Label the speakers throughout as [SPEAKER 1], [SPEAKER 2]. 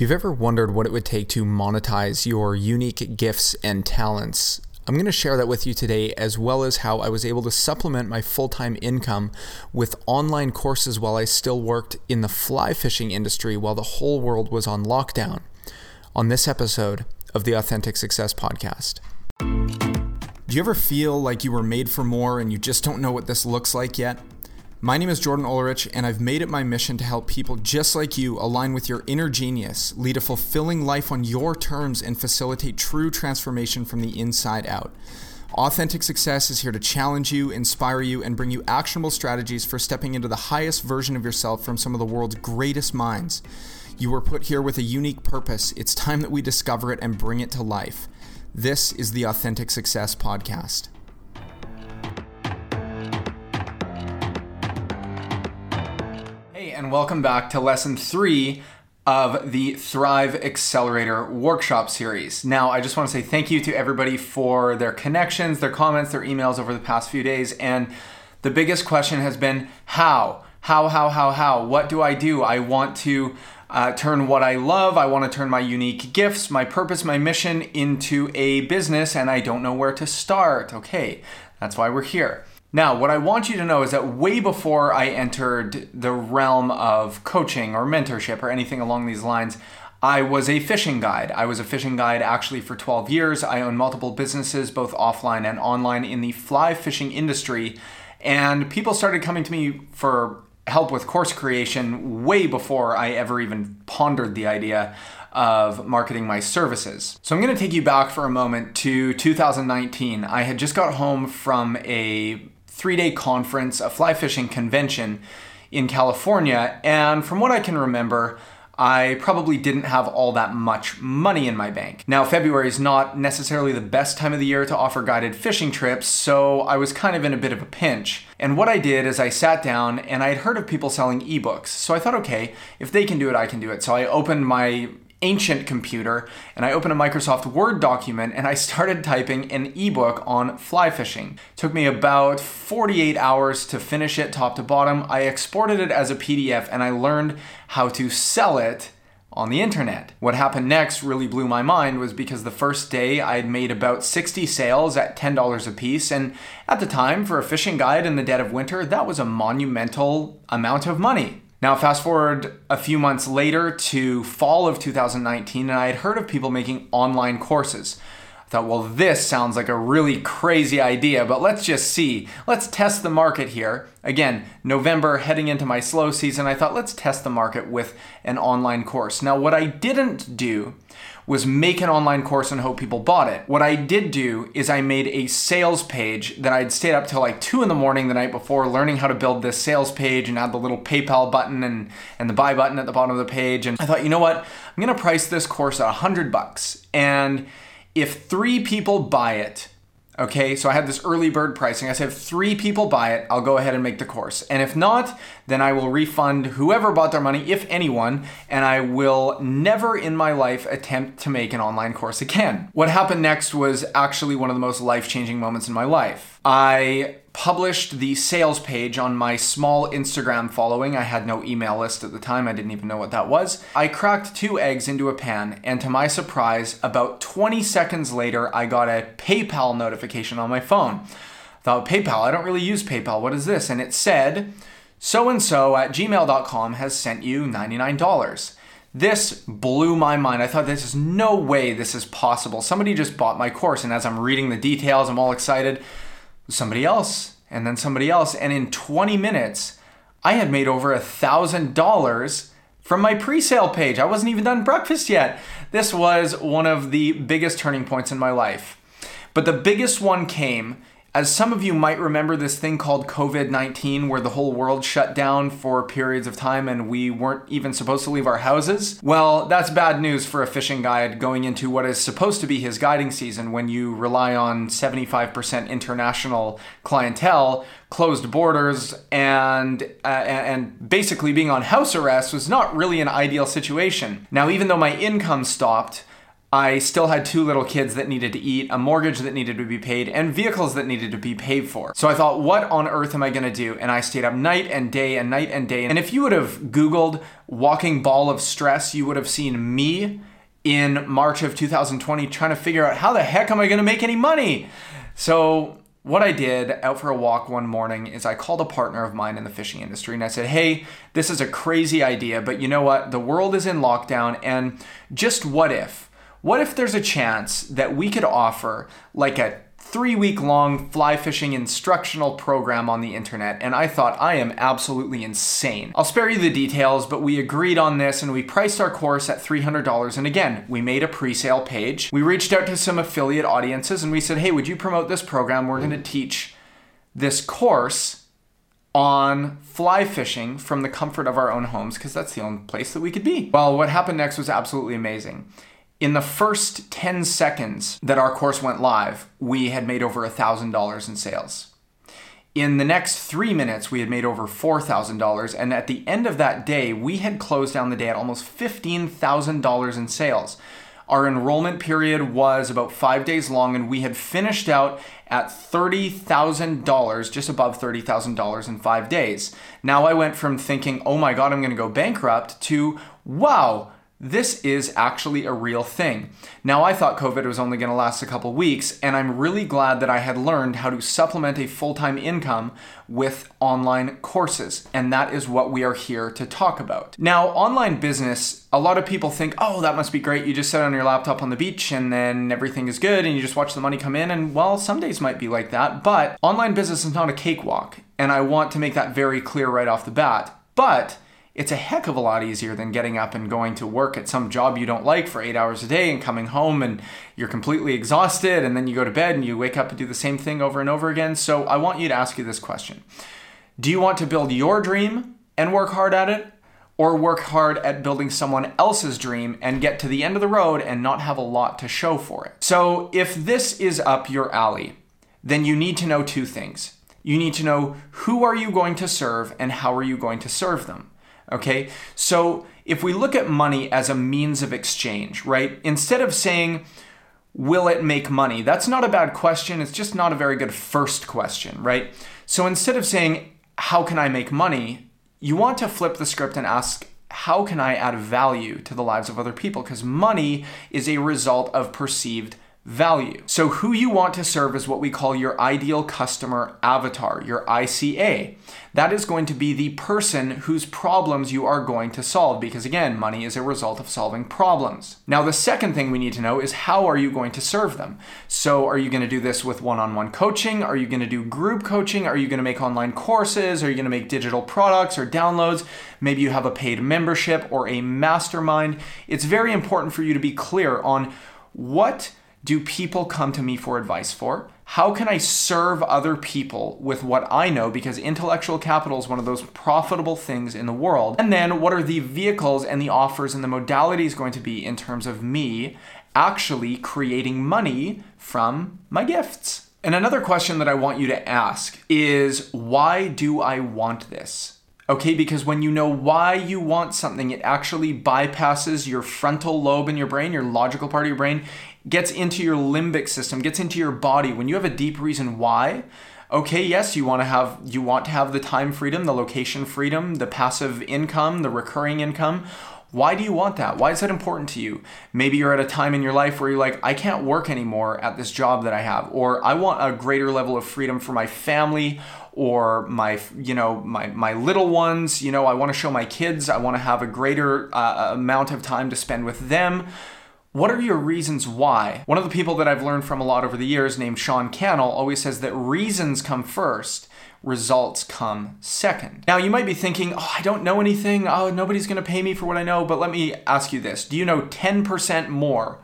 [SPEAKER 1] If you've ever wondered what it would take to monetize your unique gifts and talents, I'm going to share that with you today, as well as how I was able to supplement my full time income with online courses while I still worked in the fly fishing industry while the whole world was on lockdown. On this episode of the Authentic Success Podcast. Do you ever feel like you were made for more and you just don't know what this looks like yet? My name is Jordan Ulrich, and I've made it my mission to help people just like you align with your inner genius, lead a fulfilling life on your terms, and facilitate true transformation from the inside out. Authentic Success is here to challenge you, inspire you, and bring you actionable strategies for stepping into the highest version of yourself from some of the world's greatest minds. You were put here with a unique purpose. It's time that we discover it and bring it to life. This is the Authentic Success Podcast. Welcome back to lesson three of the Thrive Accelerator workshop series. Now, I just want to say thank you to everybody for their connections, their comments, their emails over the past few days. And the biggest question has been how? How, how, how, how? What do I do? I want to uh, turn what I love, I want to turn my unique gifts, my purpose, my mission into a business, and I don't know where to start. Okay, that's why we're here. Now, what I want you to know is that way before I entered the realm of coaching or mentorship or anything along these lines, I was a fishing guide. I was a fishing guide actually for 12 years. I own multiple businesses, both offline and online, in the fly fishing industry. And people started coming to me for help with course creation way before I ever even pondered the idea of marketing my services. So I'm going to take you back for a moment to 2019. I had just got home from a three day conference, a fly fishing convention in California. And from what I can remember, I probably didn't have all that much money in my bank. Now, February is not necessarily the best time of the year to offer guided fishing trips, so I was kind of in a bit of a pinch. And what I did is I sat down and I had heard of people selling ebooks. So I thought, okay, if they can do it, I can do it. So I opened my ancient computer and I opened a Microsoft Word document and I started typing an ebook on fly fishing. It took me about 48 hours to finish it top to bottom. I exported it as a PDF and I learned how to sell it on the internet. What happened next really blew my mind was because the first day I had made about 60 sales at $10 a piece and at the time for a fishing guide in the dead of winter that was a monumental amount of money. Now, fast forward a few months later to fall of 2019, and I had heard of people making online courses. I thought, well, this sounds like a really crazy idea, but let's just see. Let's test the market here. Again, November, heading into my slow season, I thought, let's test the market with an online course. Now, what I didn't do was make an online course and hope people bought it. What I did do is I made a sales page that I'd stayed up till like two in the morning the night before learning how to build this sales page and add the little PayPal button and, and the buy button at the bottom of the page. And I thought, you know what? I'm gonna price this course at a hundred bucks. And if three people buy it, Okay, so I had this early bird pricing. I said if three people buy it, I'll go ahead and make the course. And if not, then I will refund whoever bought their money, if anyone, and I will never in my life attempt to make an online course again. What happened next was actually one of the most life changing moments in my life. I published the sales page on my small Instagram following. I had no email list at the time, I didn't even know what that was. I cracked two eggs into a pan, and to my surprise, about 20 seconds later, I got a PayPal notification on my phone. I thought, PayPal, I don't really use PayPal, what is this? And it said, so and so at gmail.com has sent you $99. This blew my mind. I thought this is no way this is possible. Somebody just bought my course, and as I'm reading the details, I'm all excited somebody else and then somebody else. And in 20 minutes, I had made over a thousand dollars from my pre-sale page. I wasn't even done breakfast yet. This was one of the biggest turning points in my life. But the biggest one came as some of you might remember this thing called COVID 19, where the whole world shut down for periods of time and we weren't even supposed to leave our houses. Well, that's bad news for a fishing guide going into what is supposed to be his guiding season when you rely on 75% international clientele, closed borders, and, uh, and basically being on house arrest was not really an ideal situation. Now, even though my income stopped, I still had two little kids that needed to eat, a mortgage that needed to be paid, and vehicles that needed to be paid for. So I thought, what on earth am I gonna do? And I stayed up night and day and night and day. And if you would have Googled walking ball of stress, you would have seen me in March of 2020 trying to figure out how the heck am I gonna make any money? So what I did out for a walk one morning is I called a partner of mine in the fishing industry and I said, Hey, this is a crazy idea, but you know what? The world is in lockdown, and just what if? What if there's a chance that we could offer like a three week long fly fishing instructional program on the internet, and I thought I am absolutely insane. I'll spare you the details, but we agreed on this and we priced our course at $300. And again, we made a pre sale page. We reached out to some affiliate audiences and we said, hey, would you promote this program? We're going to teach this course on fly fishing from the comfort of our own homes because that's the only place that we could be. Well, what happened next was absolutely amazing. In the first 10 seconds that our course went live, we had made over $1,000 in sales. In the next three minutes, we had made over $4,000. And at the end of that day, we had closed down the day at almost $15,000 in sales. Our enrollment period was about five days long, and we had finished out at $30,000, just above $30,000 in five days. Now I went from thinking, oh my God, I'm gonna go bankrupt, to wow, this is actually a real thing. Now, I thought COVID was only going to last a couple weeks, and I'm really glad that I had learned how to supplement a full time income with online courses, and that is what we are here to talk about. Now, online business, a lot of people think, oh, that must be great. You just sit on your laptop on the beach and then everything is good, and you just watch the money come in, and well, some days might be like that, but online business is not a cakewalk, and I want to make that very clear right off the bat. But it's a heck of a lot easier than getting up and going to work at some job you don't like for eight hours a day and coming home and you're completely exhausted and then you go to bed and you wake up and do the same thing over and over again. So I want you to ask you this question Do you want to build your dream and work hard at it? Or work hard at building someone else's dream and get to the end of the road and not have a lot to show for it. So, if this is up your alley, then you need to know two things. You need to know who are you going to serve and how are you going to serve them. Okay, so if we look at money as a means of exchange, right, instead of saying, will it make money? That's not a bad question. It's just not a very good first question, right? So instead of saying, how can I make money? You want to flip the script and ask, how can I add value to the lives of other people? Because money is a result of perceived value. So, who you want to serve is what we call your ideal customer avatar, your ICA. That is going to be the person whose problems you are going to solve because, again, money is a result of solving problems. Now, the second thing we need to know is how are you going to serve them? So, are you going to do this with one on one coaching? Are you going to do group coaching? Are you going to make online courses? Are you going to make digital products or downloads? Maybe you have a paid membership or a mastermind. It's very important for you to be clear on what do people come to me for advice for? How can I serve other people with what I know? Because intellectual capital is one of those profitable things in the world. And then what are the vehicles and the offers and the modalities going to be in terms of me actually creating money from my gifts? And another question that I want you to ask is why do I want this? Okay, because when you know why you want something, it actually bypasses your frontal lobe in your brain, your logical part of your brain, gets into your limbic system, gets into your body. When you have a deep reason why, okay, yes, you want to have you want to have the time freedom, the location freedom, the passive income, the recurring income. Why do you want that? Why is that important to you? Maybe you're at a time in your life where you're like, I can't work anymore at this job that I have, or I want a greater level of freedom for my family or my you know my my little ones you know i want to show my kids i want to have a greater uh, amount of time to spend with them what are your reasons why? One of the people that I've learned from a lot over the years, named Sean Cannell, always says that reasons come first, results come second. Now, you might be thinking, oh, I don't know anything. Oh, nobody's going to pay me for what I know. But let me ask you this Do you know 10% more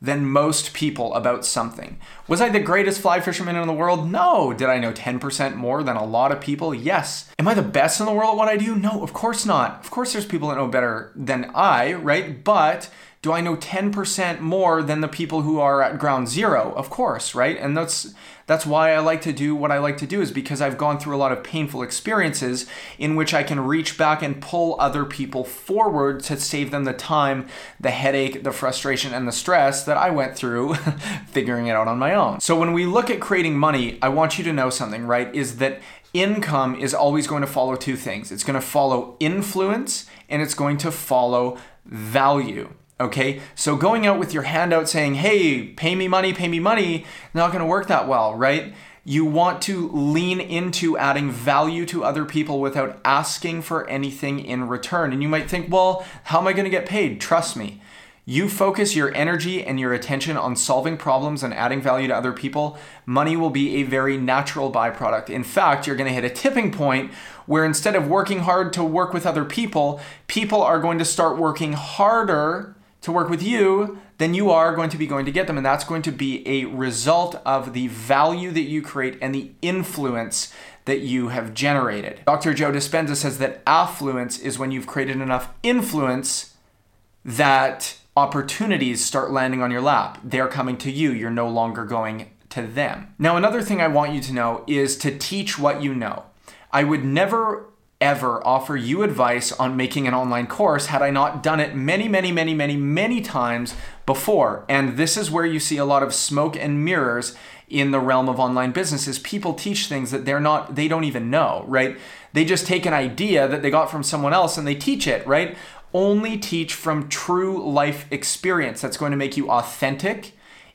[SPEAKER 1] than most people about something? Was I the greatest fly fisherman in the world? No. Did I know 10% more than a lot of people? Yes. Am I the best in the world at what I do? No, of course not. Of course, there's people that know better than I, right? But Do I know 10% more than the people who are at ground zero? Of course, right? And that's that's why I like to do what I like to do is because I've gone through a lot of painful experiences in which I can reach back and pull other people forward to save them the time, the headache, the frustration, and the stress that I went through figuring it out on my own. So when we look at creating money, I want you to know something, right? Is that income is always going to follow two things. It's going to follow influence and it's going to follow value. Okay, so going out with your hand out saying, hey, pay me money, pay me money, not gonna work that well, right? You want to lean into adding value to other people without asking for anything in return. And you might think, well, how am I gonna get paid? Trust me. You focus your energy and your attention on solving problems and adding value to other people, money will be a very natural byproduct. In fact, you're going to hit a tipping point where instead of working hard to work with other people, people are going to start working harder to work with you then you are going to be going to get them. And that's going to be a result of the value that you create and the influence that you have generated. Dr. Joe Dispenza says that affluence is when you've created enough influence that opportunities start landing on your lap. They're coming to you, you're no longer going to them. Now, another thing I want you to know is to teach what you know. I would never ever offer you advice on making an online course had I not done it many, many, many, many, many times before. And this is where you see a lot of smoke and mirrors in the realm of online businesses. People teach things that they're not, they don't even know, right? They just take an idea that they got from someone else and they teach it, right? Only teach from true life experience. That's going to make you authentic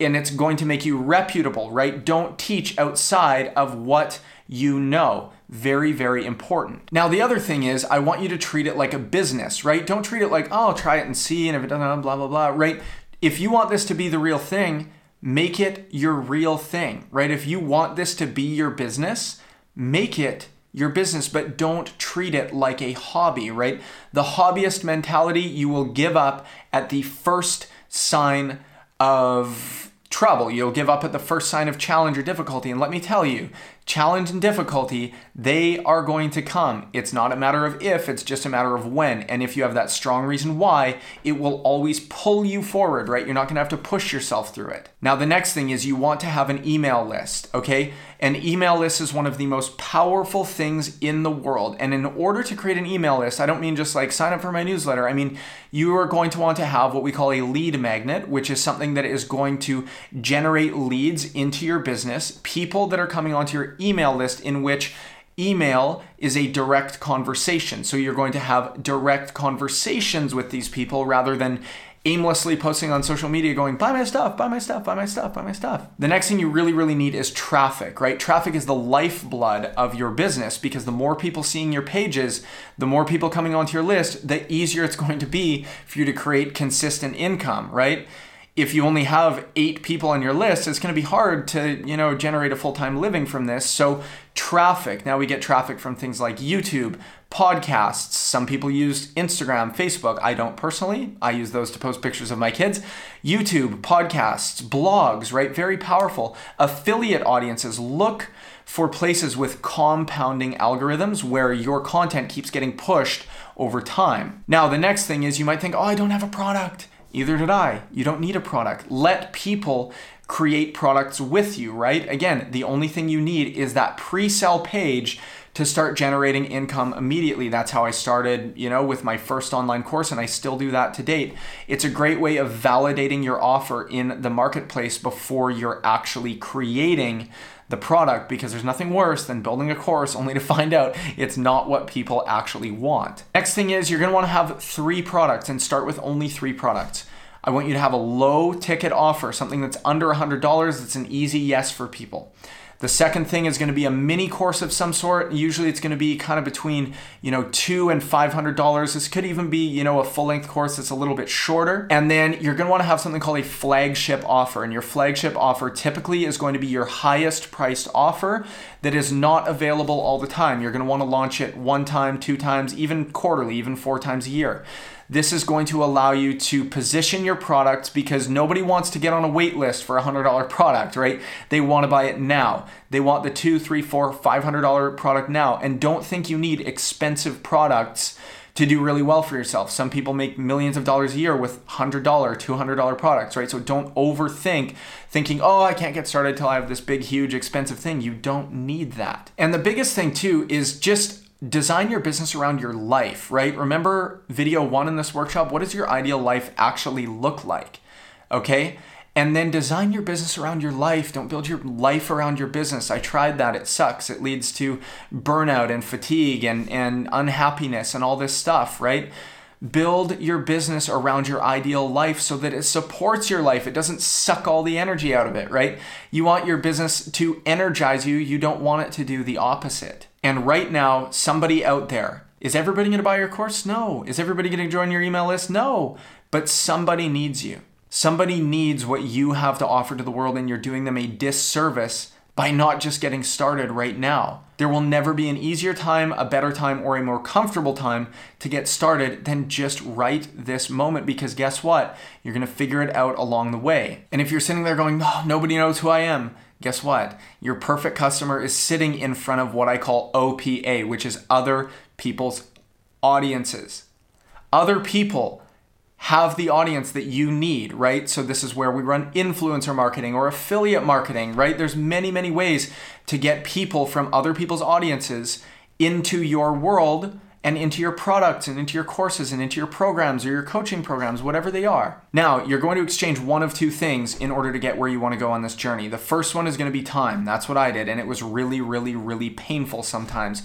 [SPEAKER 1] and it's going to make you reputable, right? Don't teach outside of what you know. Very, very important. Now, the other thing is, I want you to treat it like a business, right? Don't treat it like, oh, I'll try it and see, and if it doesn't, blah, blah, blah, right? If you want this to be the real thing, make it your real thing, right? If you want this to be your business, make it your business, but don't treat it like a hobby, right? The hobbyist mentality you will give up at the first sign of trouble. You'll give up at the first sign of challenge or difficulty. And let me tell you, challenge and difficulty, they are going to come. It's not a matter of if, it's just a matter of when. And if you have that strong reason why, it will always pull you forward, right? You're not going to have to push yourself through it. Now, the next thing is you want to have an email list, okay? An email list is one of the most powerful things in the world. And in order to create an email list, I don't mean just like sign up for my newsletter. I mean, you are going to want to have what we call a lead magnet, which is something that is going to generate leads into your business, people that are coming onto your email list in which email is a direct conversation. So you're going to have direct conversations with these people rather than aimlessly posting on social media going, buy my stuff, buy my stuff, buy my stuff, buy my stuff. The next thing you really, really need is traffic, right? Traffic is the lifeblood of your business because the more people seeing your pages, the more people coming onto your list, the easier it's going to be for you to create consistent income, right? If you only have eight people on your list, it's going to be hard to, you know, generate a full-time living from this. So traffic. Now we get traffic from things like YouTube, podcasts. Some people use Instagram, Facebook. I don't personally. I use those to post pictures of my kids. YouTube, podcasts, blogs, right? Very powerful. Affiliate audiences. Look for places with compounding algorithms where your content keeps getting pushed over time. Now, the next thing is you might think, oh, I don't have a product. Either did I. You don't need a product. Let people create products with you, right? Again, the only thing you need is that pre sale page to start generating income immediately. That's how I started, you know, with my first online course, and I still do that to date. It's a great way of validating your offer in the marketplace before you're actually creating the product because there's nothing worse than building a course only to find out it's not what people actually want. Next thing is you're gonna wanna have three products and start with only three products. I want you to have a low ticket offer, something that's under $100 that's an easy yes for people. The second thing is going to be a mini course of some sort. Usually it's going to be kind of between, you know, two and five hundred dollars. This could even be, you know, a full-length course that's a little bit shorter. And then you're going to want to have something called a flagship offer. And your flagship offer typically is going to be your highest priced offer that is not available all the time. You're going to want to launch it one time, two times, even quarterly, even four times a year. This is going to allow you to position your product because nobody wants to get on a wait list for a $100 product, right? They want to buy it now. They want the two, three, four, five hundred dollar product now. And don't think you need expensive products to do really well for yourself. Some people make millions of dollars a year with $100, $200 products, right? So don't overthink thinking, oh, I can't get started till I have this big, huge, expensive thing. You don't need that. And the biggest thing, too, is just design your business around your life, right? Remember video one in this workshop? What does your ideal life actually look like? Okay? And then design your business around your life. Don't build your life around your business. I tried that. It sucks. It leads to burnout and fatigue and, and unhappiness and all this stuff, right? Build your business around your ideal life so that it supports your life. It doesn't suck all the energy out of it, right? You want your business to energize you. You don't want it to do the opposite. And right now, somebody out there, is everybody going to buy your course? No. Is everybody going to join your email list? No. But somebody needs you. Somebody needs what you have to offer to the world, and you're doing them a disservice by not just getting started right now. There will never be an easier time, a better time, or a more comfortable time to get started than just right this moment because guess what? You're gonna figure it out along the way. And if you're sitting there going, oh, nobody knows who I am, guess what? Your perfect customer is sitting in front of what I call OPA, which is other people's audiences. Other people have the audience that you need, right? So this is where we run influencer marketing or affiliate marketing, right? There's many, many ways to get people from other people's audiences into your world and into your products and into your courses and into your programs or your coaching programs, whatever they are. Now, you're going to exchange one of two things in order to get where you want to go on this journey. The first one is going to be time. That's what I did, and it was really, really, really painful sometimes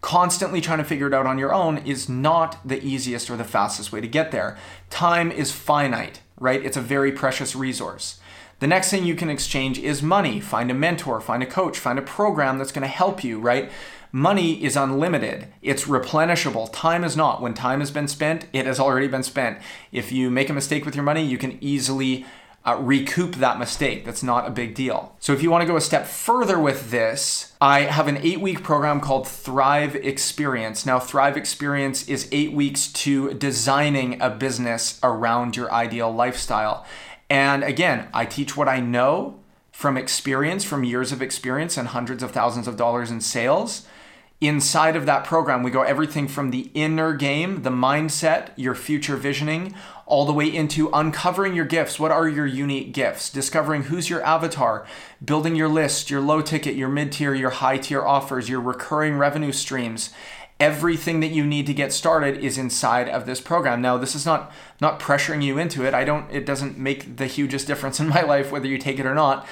[SPEAKER 1] constantly trying to figure it out on your own is not the easiest or the fastest way to get there. Time is finite, right? It's a very precious resource. The next thing you can exchange is money. Find a mentor, find a coach, find a program that's going to help you, right? Money is unlimited. It's replenishable. Time is not. When time has been spent, it has already been spent. If you make a mistake with your money, you can easily uh, recoup that mistake. That's not a big deal. So, if you want to go a step further with this, I have an eight week program called Thrive Experience. Now, Thrive Experience is eight weeks to designing a business around your ideal lifestyle. And again, I teach what I know from experience, from years of experience and hundreds of thousands of dollars in sales inside of that program, we go everything from the inner game, the mindset, your future visioning, all the way into uncovering your gifts. What are your unique gifts? Discovering who's your avatar, building your list, your low ticket, your mid tier, your high tier offers, your recurring revenue streams. Everything that you need to get started is inside of this program. Now, this is not not pressuring you into it. I don't it doesn't make the hugest difference in my life whether you take it or not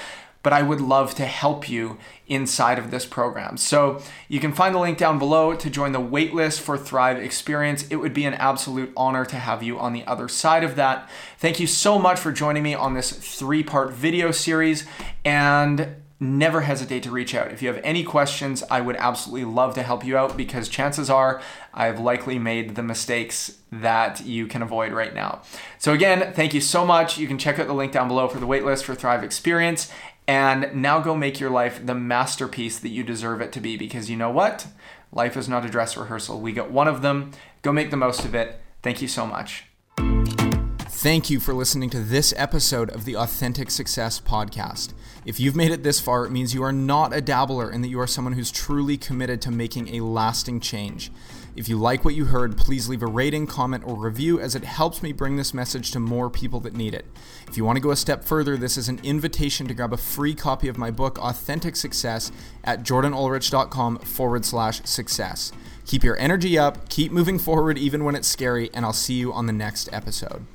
[SPEAKER 1] but I would love to help you inside of this program. So you can find the link down below to join the waitlist for Thrive Experience. It would be an absolute honor to have you on the other side of that. Thank you so much for joining me on this three part video series. And never hesitate to reach out. If you have any questions, I would absolutely love to help you out because chances are I've likely made the mistakes that you can avoid right now. So, again, thank you so much. You can check out the link down below for the waitlist for Thrive Experience. And now go make your life the masterpiece that you deserve it to be because you know what? Life is not a dress rehearsal. We get one of them. Go make the most of it. Thank you so much. Thank you for listening to this episode of the Authentic Success Podcast. If you've made it this far, it means you are not a dabbler and that you are someone who's truly committed to making a lasting change. If you like what you heard, please leave a rating, comment, or review as it helps me bring this message to more people that need it. If you want to go a step further, this is an invitation to grab a free copy of my book, Authentic Success, at jordanulrich.com forward slash success. Keep your energy up, keep moving forward even when it's scary, and I'll see you on the next episode.